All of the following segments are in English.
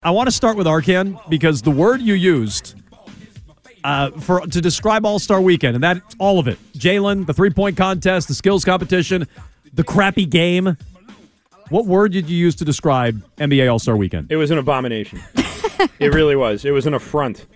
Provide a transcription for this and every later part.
I want to start with Arcand because the word you used uh, for to describe All Star Weekend, and that's all of it. Jaylen, the three point contest, the skills competition, the crappy game. What word did you use to describe NBA All Star Weekend? It was an abomination. it really was. It was an affront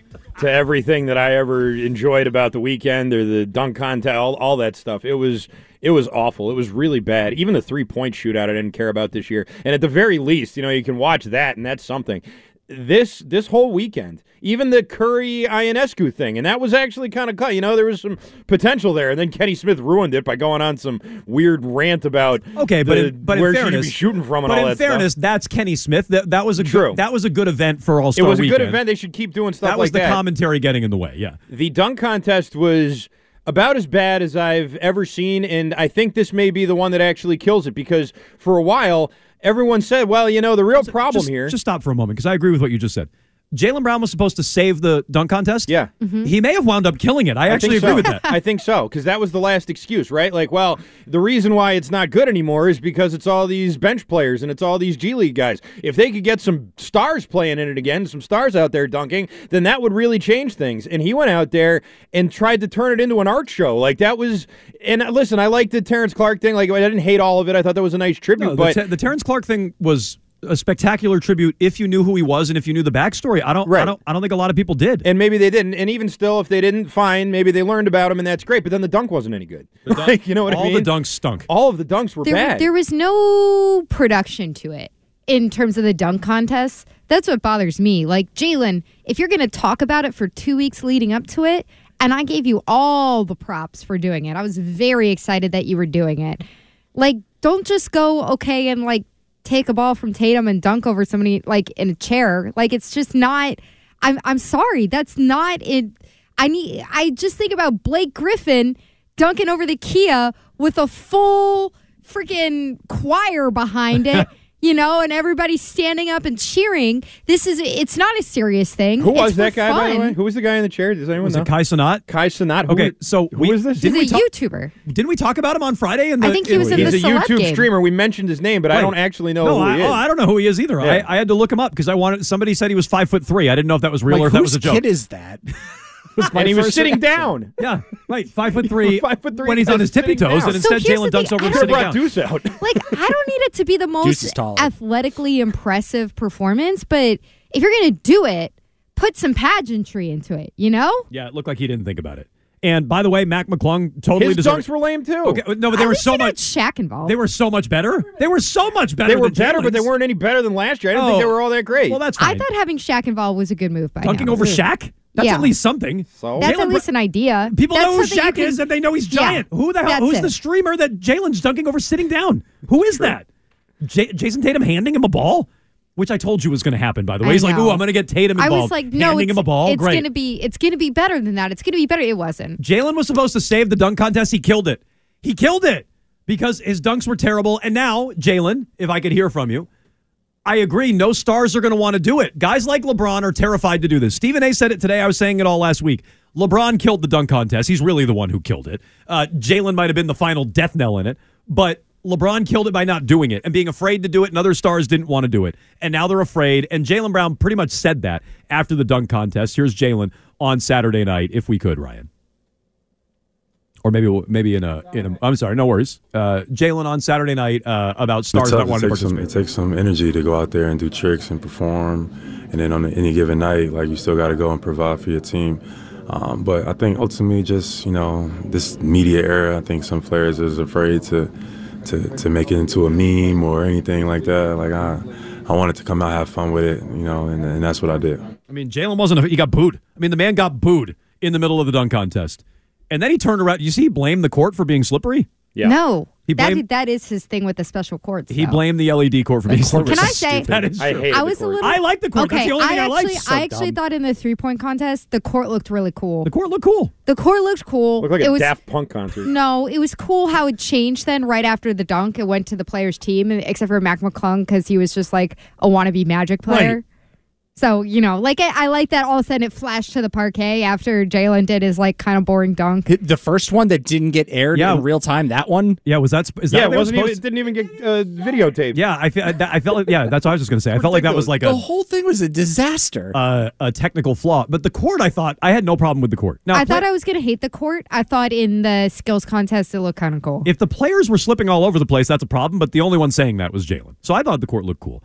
to everything that I ever enjoyed about the weekend or the dunk contest, all, all that stuff. It was it was awful. It was really bad. Even the three point shootout, I didn't care about this year. And at the very least, you know, you can watch that, and that's something. This this whole weekend, even the Curry Ionescu thing, and that was actually kind of cut. You know, there was some potential there, and then Kenny Smith ruined it by going on some weird rant about okay, but the, in, but where should fairness, be shooting from and but all in that fairness, stuff. that's Kenny Smith. That that was a True. Good, that was a good event for All It was a Weekend. good event. They should keep doing stuff like That That was like the that. commentary getting in the way. Yeah. The dunk contest was about as bad as I've ever seen, and I think this may be the one that actually kills it because for a while everyone said, "Well, you know, the real problem just, here." Just stop for a moment because I agree with what you just said. Jaylen Brown was supposed to save the dunk contest. Yeah. Mm-hmm. He may have wound up killing it. I, actually think agree so. with that. I think so because that was the last excuse, right? Like, well, the reason why it's not good anymore is because it's all these bench players and it's all these G League guys. If they could get some stars playing in it again, some stars out there dunking, then that would really change things. And he went out there and tried to turn it into an art show. Like that was. And listen, I liked the Terrence Clarke thing. Like I didn't hate all of it. I thought that was a nice tribute. No, but the, Te- the Terrence Clarke thing was a spectacular tribute if you knew who he was and if you knew the backstory. I don't. right. I don't. I don't think a lot of people did. and maybe they didn't. And even still, if they didn't, fine. Maybe they learned about him, and that's great. But then the dunk wasn't any good. Like, you know what All I mean? All the dunks stunk. All of the dunks were there, bad. there was no production to it in terms of the dunk contest. That's what bothers me. Like, Jaylen, if you're going to talk about it for two weeks leading up to it, and I gave you all the props for doing it, I was very excited that you were doing it. Like, don't just go, okay, and like take a ball from Tatum and dunk over somebody like in a chair. Like, it's just not. I'm, I'm sorry. That's not it. I need. I just think about Blake Griffin dunking over the Kia with a full freaking choir behind it, you know, and everybody's standing up and cheering. This is it's not a serious thing. Who was for that guy, by the way? Who was the guy in the chair? Does anyone Was know? it Kai Cenat? Kai Cenat. Who Okay, was- so who we- was this? He's Didn't a we talk- YouTuber. Didn't we talk about him on Friday? And I think he was in He's the a YouTube game. streamer. We mentioned his name, but I don't actually know no, who I, he is. oh, I don't know who he is either. Yeah. I, I had to look him up because I wanted. Somebody said he was five foot three. I didn't know if that was real like, or if that was a joke. kid is that? Was and he was sitting reaction. down. yeah, right. Five foot three. Five foot three when he's on his tippy sitting toes, down. and So instead here's Jaylen the dunks thing, over I him Could sitting have down. brought Deuce out. Like I don't need it to be the Deuce most taller. athletically impressive performance, but if you're gonna do it, put some pageantry into it. You know. Yeah, it looked like he didn't think about it. And by the way, Mac McClung totally His deserved. dunks were lame too. Okay, no, but they At were least so they got much. Shaq involved. They were so much better. They were so much better. They were than better, but they Jaylen's. weren't any better than last year. I didn't think Oh. they were all that great. Well, that's I fine. thought having Shaq involved was a good move by Dunking him. over Shaq. That's Yeah. at least something. So? That's Jaylen at least an idea. People That's know who something you Shaq can- is, and they know he's Yeah, giant. Who the hell? Who's it. the streamer that Jaylen's dunking over sitting down? Who is that? J- Jayson Tatum handing him a ball, which I told you was going to happen. By the way, I he's like, "Ooh, I'm going to get Tatum I was like, no, handing him a ball. it's gonna be it's gonna be better than that. It's gonna be better. It wasn't. Jaylen was supposed to save the dunk contest. He killed it. He killed it because his dunks were terrible. And now, Jaylen, if I could hear from you, I agree. No stars are going to want to do it. Guys like LeBron are terrified to do this. Stephen A. said it today. I was saying it all last week. LeBron killed the dunk contest. He's really the one who killed it. Uh, Jaylen might have been the final death knell in it, but LeBron killed it by not doing it and being afraid to do it, and other stars didn't want to do it. And now they're afraid. And Jaylen Brown pretty much said that after the dunk contest. Here's Jaylen on Saturday night, if we could, Ryan. Or maybe maybe in a in a. I'm sorry, no worries. Uh, Jaylen on Saturday night uh, about stars It's tough. not It wanting to takes, some, it takes some energy to go out there and do tricks and perform, and then on any given night, like you still got to go and provide for your team. Um, but I think ultimately, just you know, this media era, I think some players is afraid to to to make it into a meme or anything like that. Like I, I wanted to come out have fun with it, you know, and, and that's what I did. I mean, Jaylen wasn't. A, he got booed. I mean, the man got booed in the middle of the dunk contest, and then he turned around. You see, he blamed the court for being slippery. Yeah. No, He that blamed- that is his thing with the special courts. He though. blamed the LED court for being slippery. Can I say- that is I true. hated I the was a little. I like the court. Okay, That's the only thing I like. actually, So I actually dumb. thought in the three point contest the court looked really cool. the court looked cool. The court looked cool. Looked like it a was Daft Punk concert. no, it was cool how it changed. Then right after the dunk, it went to the player's team, except for Mac McClung because he was just like a wannabe Magic player. Right. So you know, like I, I like that. All of a sudden, it flashed to the parquet after Jaylen did his like kind of boring dunk. The first one that didn't get aired Yeah. in real time, that one. Yeah, was that? that Yeah, it they were wasn't even. It didn't even get uh, videotaped. Yeah, I feel. I felt. like- Yeah, that's what I was just gonna say. I felt like that was like a. the whole thing was a disaster. uh, a technical flaw. But the court, I thought I had no problem with the court. Now, I play- thought I was gonna hate the court. I thought in the skills contest it looked kind of cool. if the players were slipping all over the place, that's a problem. But the only one saying that was Jaylen. So I thought the court looked cool.